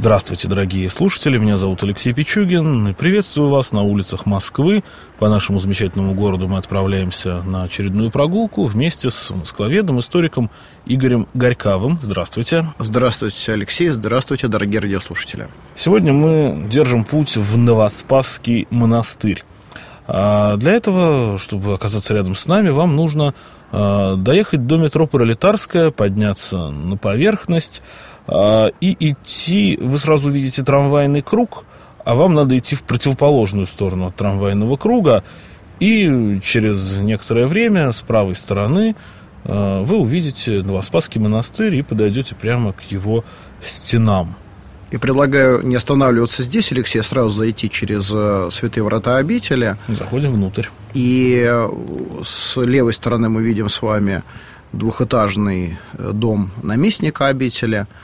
Здравствуйте, дорогие слушатели, меня зовут Алексей Пичугин и приветствую вас на улицах Москвы. По нашему замечательному городу мы отправляемся на очередную прогулку вместе с москвоведом, историком Игорем Горьковым. Здравствуйте. Здравствуйте, Алексей, здравствуйте, дорогие радиослушатели. Сегодня мы держим путь в Новоспасский монастырь. А для этого, чтобы оказаться рядом с нами, вам нужно а, доехать до метро Пролетарская, подняться на поверхность, и идти, вы сразу увидите трамвайный круг, а вам надо идти в противоположную сторону от трамвайного круга, и через некоторое время с правой стороны а, вы увидите Новоспасский монастырь и подойдете прямо к его стенам. И предлагаю не останавливаться здесь, Алексей, а сразу зайти через э, святые врата обители. Заходим внутрь. И э, с левой стороны мы видим с вами двухэтажный э, дом наместника обители –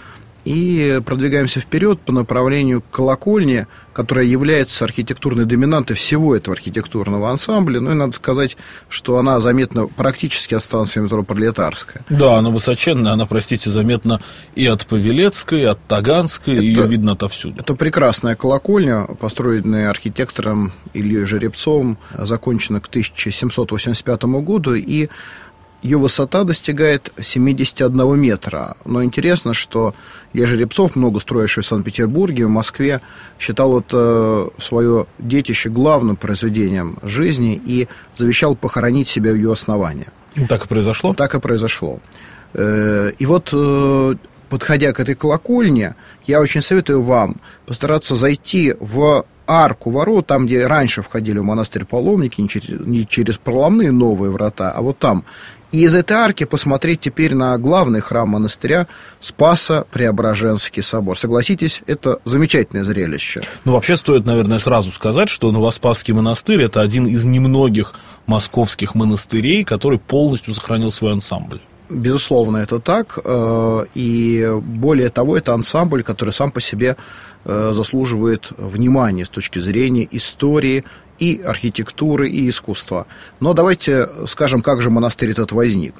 и продвигаемся вперед по направлению к колокольне, которая является архитектурной доминантой всего этого архитектурного ансамбля. Ну и надо сказать, что она заметна практически от станции метро Пролетарская. Да, она высоченная, она, простите, заметна и от Павелецкой, и от Таганской, это, ее видно отовсюду. Это прекрасная колокольня, построенная архитектором Ильей Жеребцовым, закончена к 1785 году, и ее высота достигает 71 метра. Но интересно, что я Жеребцов, много строивший в Санкт-Петербурге, в Москве, считал это свое детище главным произведением жизни и завещал похоронить себя у ее основания. Так и произошло? Так и произошло. Э, и вот, э, подходя к этой колокольне, я очень советую вам постараться зайти в арку ворот, там, где раньше входили в монастырь паломники, не через, не через проломные новые врата, а вот там, и из этой арки посмотреть теперь на главный храм монастыря Спаса Преображенский собор. Согласитесь, это замечательное зрелище. Ну, вообще стоит, наверное, сразу сказать, что Новоспасский монастырь – это один из немногих московских монастырей, который полностью сохранил свой ансамбль. Безусловно, это так. Э, и более того, это ансамбль, который сам по себе э, заслуживает внимания с точки зрения истории и архитектуры, и искусства. Но давайте скажем, как же монастырь этот возник.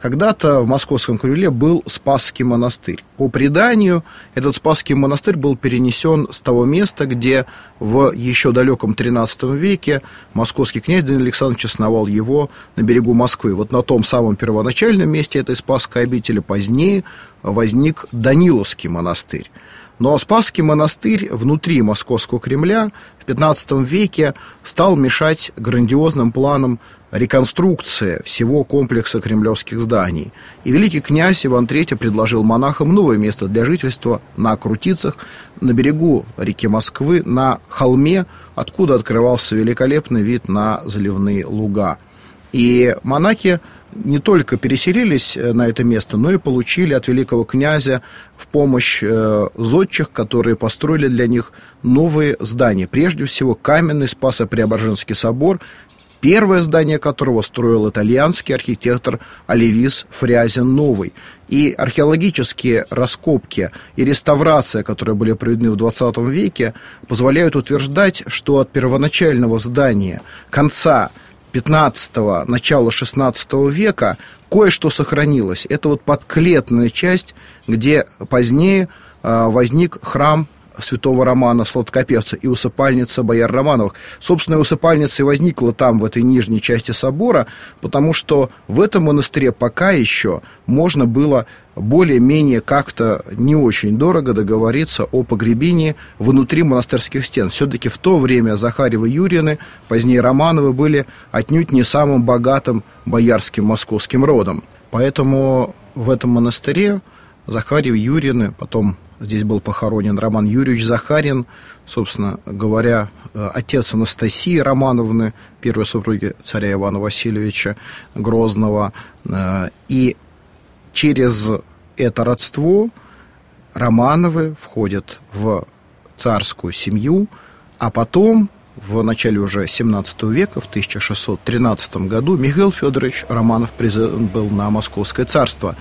Когда-то в Московском Кремле был Спасский монастырь. По преданию, этот Спасский монастырь был перенесен с того места, где в еще далеком XIII веке московский князь Даниил Александрович основал его на берегу Москвы. Вот на том самом первоначальном месте этой Спасской обители позднее возник Даниловский монастырь. Но Спасский монастырь внутри Московского Кремля в XV веке стал мешать грандиозным планам реконструкции всего комплекса кремлевских зданий. И великий князь Иван III предложил монахам новое место для жительства на Крутицах, на берегу реки Москвы, на холме, откуда открывался великолепный вид на заливные луга. И монахи не только переселились э, на это место, но и получили от великого князя в помощь э, зодчих, которые построили для них новые здания. Прежде всего, каменный Спасо-Преображенский собор, первое здание которого строил итальянский архитектор Оливис Фрязин Новый. И археологические раскопки и реставрация, которые были проведены в 20 веке, позволяют утверждать, что от первоначального здания конца 15-го, начала 16 века кое-что сохранилось. Это вот подклетная часть, где позднее а, возник храм святого Романа Сладкопевца и усыпальница бояр Романовых. Собственно, усыпальница и возникла там, в этой нижней части собора, потому что в этом монастыре пока еще можно было более-менее как-то не очень дорого договориться о погребении внутри монастырских стен. Все-таки в то время Захаревы Юрины, позднее Романовы, были отнюдь не самым богатым боярским московским родом. Поэтому в этом монастыре Захарьев Юрины, потом Здесь был похоронен Роман Юрьевич Захарин, собственно говоря, э, отец Анастасии Романовны, первой супруги царя Ивана Васильевича Грозного. Э, и через это родство Романовы входят в царскую семью, а потом в начале уже 17 века, в 1613 году, Михаил Федорович Романов был на Московское царство.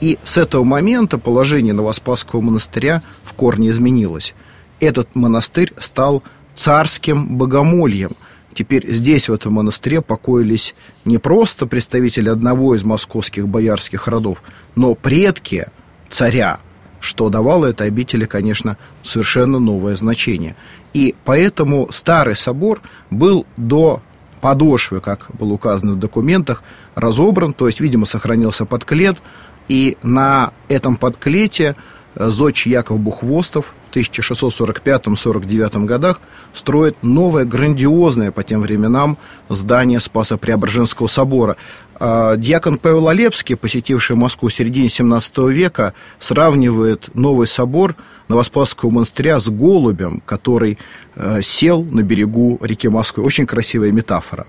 И с этого момента положение Новоспасского монастыря в корне изменилось. Этот монастырь стал царским богомольем. Теперь здесь, в этом монастыре, покоились не просто представители одного из московских боярских родов, но предки царя, что давало этой обители, конечно, совершенно новое значение. И поэтому старый собор был до подошвы, как было указано в документах, разобран, то есть, видимо, сохранился подклет, и на этом подклете э, зодч Яков Бухвостов в 1645-49 годах строит новое грандиозное по тем временам здание Спаса Преображенского собора. А, Дьякон Павел Олепский, посетивший Москву в середине 17 века, сравнивает новый собор Новоспасского монастыря с голубем, который э, сел на берегу реки Москвы. Очень красивая метафора.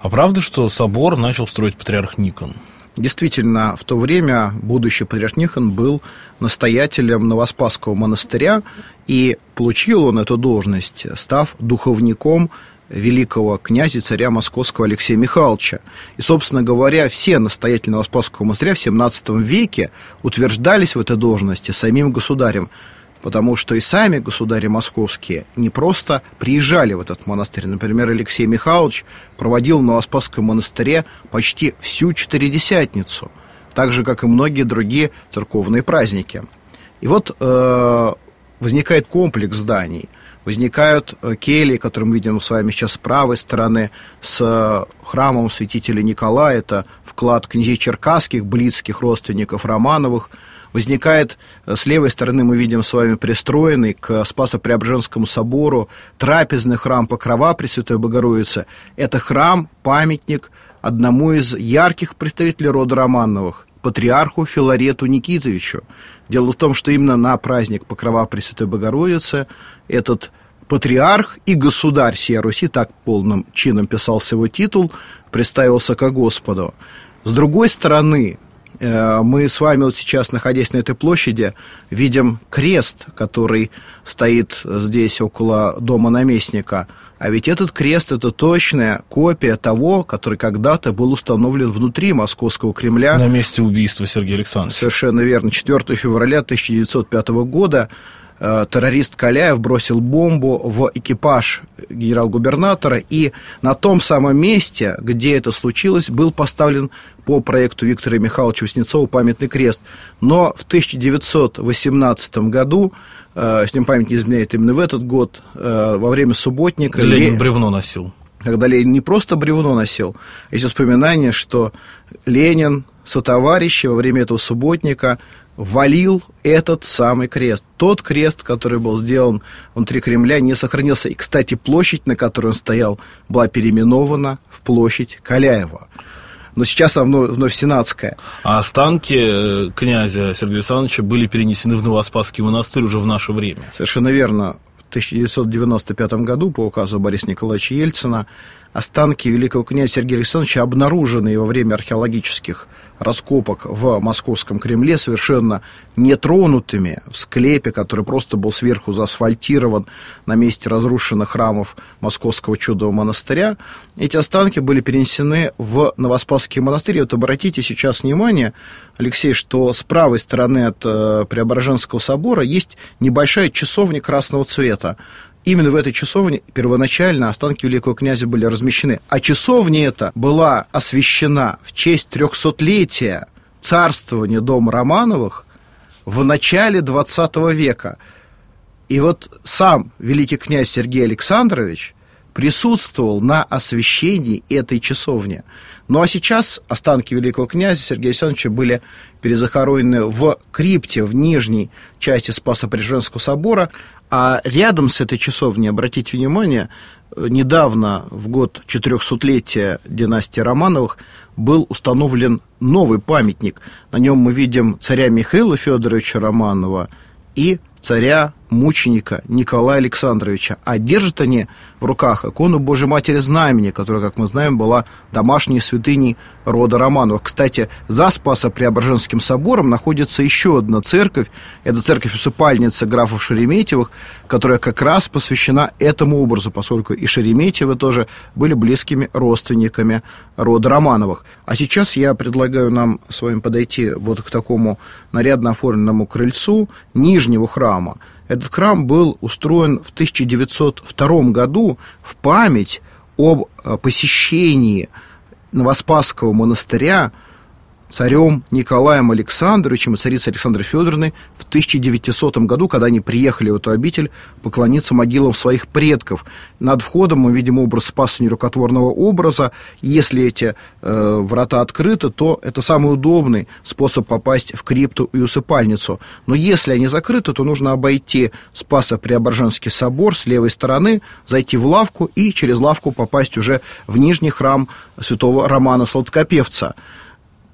А правда, что собор начал строить патриарх Никон? Действительно, в то время будущий Никон был настоятелем Новоспасского монастыря, и получил он эту должность, став духовником великого князя царя московского Алексея Михайловича. И, собственно говоря, все настоятели Новоспасского монастыря в XVII веке утверждались в этой должности самим государем потому что и сами государи московские не просто приезжали в этот монастырь. Например, Алексей Михайлович проводил в Новоспасском монастыре почти всю Четыредесятницу, так же, как и многие другие церковные праздники. И вот э, возникает комплекс зданий, возникают э, кельи, которые мы видим с вами сейчас с правой стороны, с э, храмом святителя Николая, это вклад князей черкасских, близких родственников Романовых – возникает э, с левой стороны, мы видим с вами пристроенный к Спасо-Преображенскому собору трапезный храм Покрова Пресвятой Богородицы. Это храм, памятник одному из ярких представителей рода Романовых, патриарху Филарету Никитовичу. Дело в том, что именно на праздник Покрова Пресвятой Богородицы этот патриарх и государь сия Руси, так полным чином писался его титул, представился ко Господу. С другой стороны, мы с вами вот сейчас, находясь на этой площади, видим крест, который стоит здесь около дома наместника. А ведь этот крест – это точная копия того, который когда-то был установлен внутри Московского Кремля. На месте убийства Сергея Александровича. Совершенно верно. 4 февраля 1905 года Э, террорист Каляев бросил бомбу в экипаж генерал-губернатора, и на том самом месте, где это случилось, был поставлен по проекту Виктора Михайловича Васнецова памятный крест. Но в 1918 году, э, с ним память не изменяет именно в этот год, э, во время субботника... Ленин Ле... бревно носил. Когда Ленин не просто бревно носил, а есть воспоминание, что Ленин со товарищи во время этого субботника валил этот самый крест. Тот крест, который был сделан внутри Кремля, не сохранился. И, кстати, площадь, на которой он стоял, была переименована в площадь Каляева. Но сейчас она вновь, вновь сенатская. А останки э, князя Сергея Александровича были перенесены в Новоспасский монастырь уже в наше время. Совершенно верно. В 1995 году по указу Бориса Николаевича Ельцина останки великого князя Сергея Александровича, обнаруженные во время археологических раскопок в Московском Кремле, совершенно нетронутыми в склепе, который просто был сверху заасфальтирован на месте разрушенных храмов Московского чудового монастыря. Эти останки были перенесены в Новоспасский монастырь. Вот обратите сейчас внимание, Алексей, что с правой стороны от э, Преображенского собора есть небольшая часовня красного цвета. Именно в этой часовне первоначально останки великого князя были размещены. А часовня эта была освящена в честь трехсотлетия царствования дома Романовых в начале XX века. И вот сам великий князь Сергей Александрович присутствовал на освящении этой часовни. Ну а сейчас останки великого князя Сергея Александровича были перезахоронены в крипте в нижней части Спасо-Преображенского собора, а рядом с этой часовней, обратите внимание, недавно, в год 400-летия династии Романовых, был установлен новый памятник. На нем мы видим царя Михаила Федоровича Романова и царя мученика Николая Александровича. А держат они в руках икону Божьей Матери Знамени, которая, как мы знаем, была домашней святыней рода Романовых. Кстати, за Спасо-Преображенским собором находится еще одна церковь. Это церковь-усыпальница графов Шереметьевых, которая как раз посвящена этому образу, поскольку и Шереметьевы тоже были близкими родственниками рода Романовых. А сейчас я предлагаю нам с вами подойти вот к такому нарядно оформленному крыльцу нижнего храма. Этот храм был устроен в 1902 году в память об э, посещении Новоспасского монастыря царем Николаем Александровичем и царицей Александрой Федоровной в 1900 году, когда они приехали в эту обитель поклониться могилам своих предков. Над входом мы видим образ спаса нерукотворного образа. Если эти э, врата открыты, то это самый удобный способ попасть в крипту и усыпальницу. Но если они закрыты, то нужно обойти Спасо-Преображенский собор с левой стороны, зайти в лавку и через лавку попасть уже в нижний храм святого Романа Сладкопевца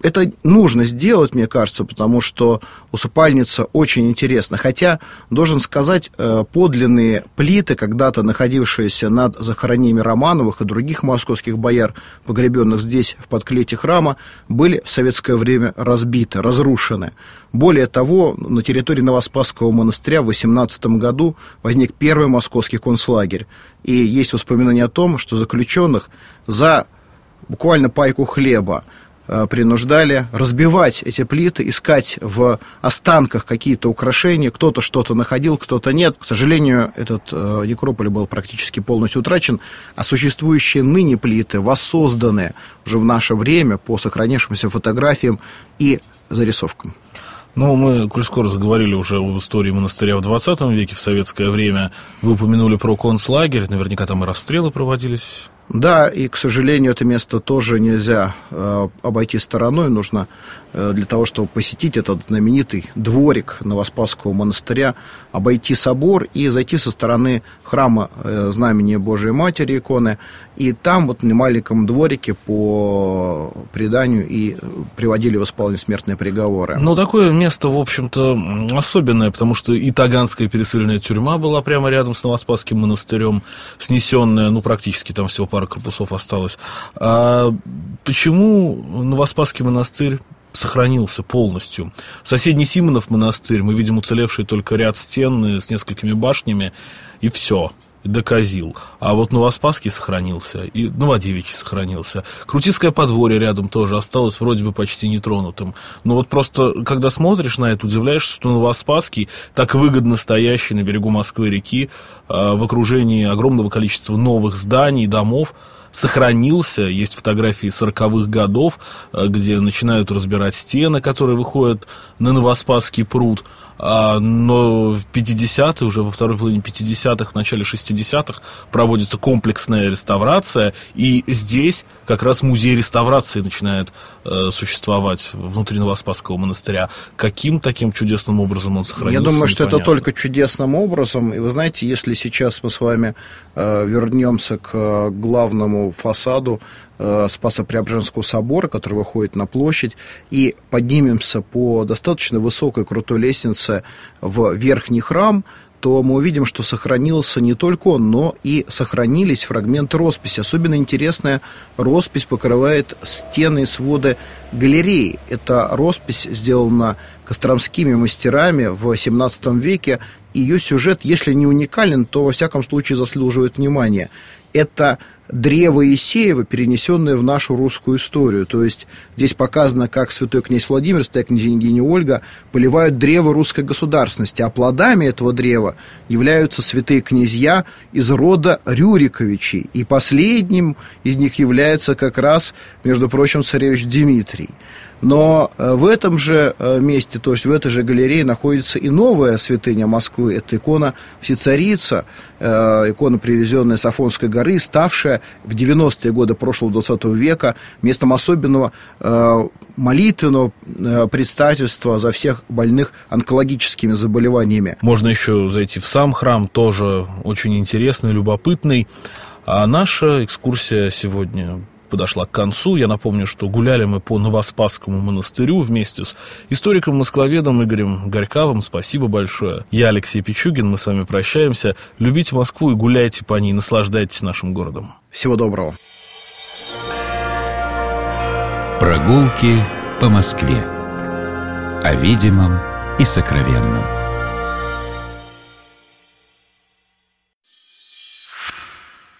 это нужно сделать, мне кажется, потому что усыпальница очень интересна. Хотя, должен сказать, э, подлинные плиты, когда-то находившиеся над захоронениями Романовых и других московских бояр, погребенных здесь, в подклете храма, были в советское время разбиты, разрушены. Более того, на территории Новоспасского монастыря в 18 году возник первый московский концлагерь. И есть воспоминания о том, что заключенных за буквально пайку хлеба принуждали разбивать эти плиты, искать в останках какие-то украшения. Кто-то что-то находил, кто-то нет. К сожалению, этот э, некрополь был практически полностью утрачен, а существующие ныне плиты, воссозданные уже в наше время по сохранившимся фотографиям и зарисовкам. Ну, мы, коль скоро заговорили уже об истории монастыря в 20 веке, в советское время, вы упомянули про концлагерь, наверняка там и расстрелы проводились. Да, и, к сожалению, это место тоже нельзя э, обойти стороной. Нужно э, для того, чтобы посетить этот знаменитый дворик Новоспасского монастыря, обойти собор и зайти со стороны храма э, Знамени Божией Матери иконы. И там вот на маленьком дворике по преданию и приводили в исполнение смертные приговоры. Ну, такое место, в общем-то, особенное, потому что и Таганская пересыльная тюрьма была прямо рядом с Новоспасским монастырем, снесенная, ну, практически там всего пара корпусов осталось. А почему Новоспасский монастырь сохранился полностью. Соседний Симонов монастырь, мы видим уцелевший только ряд стен с несколькими башнями, и все доказил. А вот Новоспасский сохранился, и Новодевичий сохранился. Крутицкое подворье рядом тоже осталось вроде бы почти нетронутым. Но вот просто, когда смотришь на это, удивляешься, что Новоспасский, так выгодно стоящий на берегу Москвы-реки, а, в окружении огромного количества новых зданий, домов, сохранился. Есть фотографии 40-х годов, а, где начинают разбирать стены, которые выходят на Новоспасский пруд. А, но в 50-е, уже во второй половине 50-х, в начале 60-х проводится комплексная реставрация, и здесь как раз музей реставрации начинает э, существовать внутри Новоспасского монастыря. Каким таким чудесным образом он сохранился? Я думаю, что это только чудесным образом, и вы знаете, если сейчас мы с вами э, вернемся к главному фасаду Э, Спасо-Преображенского собора, который выходит на площадь, и поднимемся по достаточно высокой крутой лестнице в верхний храм, то мы увидим, что сохранился не только он, но и сохранились фрагменты росписи. Особенно интересная роспись покрывает стены и своды галереи. Эта роспись сделана костромскими мастерами в XVII веке. Ее сюжет, если не уникален, то во всяком случае заслуживает внимания. Это древо Исеева, перенесенное в нашу русскую историю. То есть здесь показано, как святой князь Владимир, святая княгиня Ольга поливают древо русской государственности, а плодами этого древа являются святые князья из рода Рюриковичей. И последним из них является как раз, между прочим, царевич Дмитрий. Но э, в этом же э, месте, то есть в этой же галерее находится и новая святыня Москвы. Это икона Всецарица, э, икона, привезенная с Афонской горы, ставшая в 90-е годы прошлого 20 века местом особенного молитвенного предстательства за всех больных онкологическими заболеваниями. Можно еще зайти в сам храм, тоже очень интересный, любопытный. А наша экскурсия сегодня подошла к концу. Я напомню, что гуляли мы по Новоспасскому монастырю вместе с историком-москвоведом Игорем Горьковым. Спасибо большое. Я Алексей Пичугин, мы с вами прощаемся. Любите Москву и гуляйте по ней, наслаждайтесь нашим городом. Всего доброго. Прогулки по Москве. О видимом и сокровенном.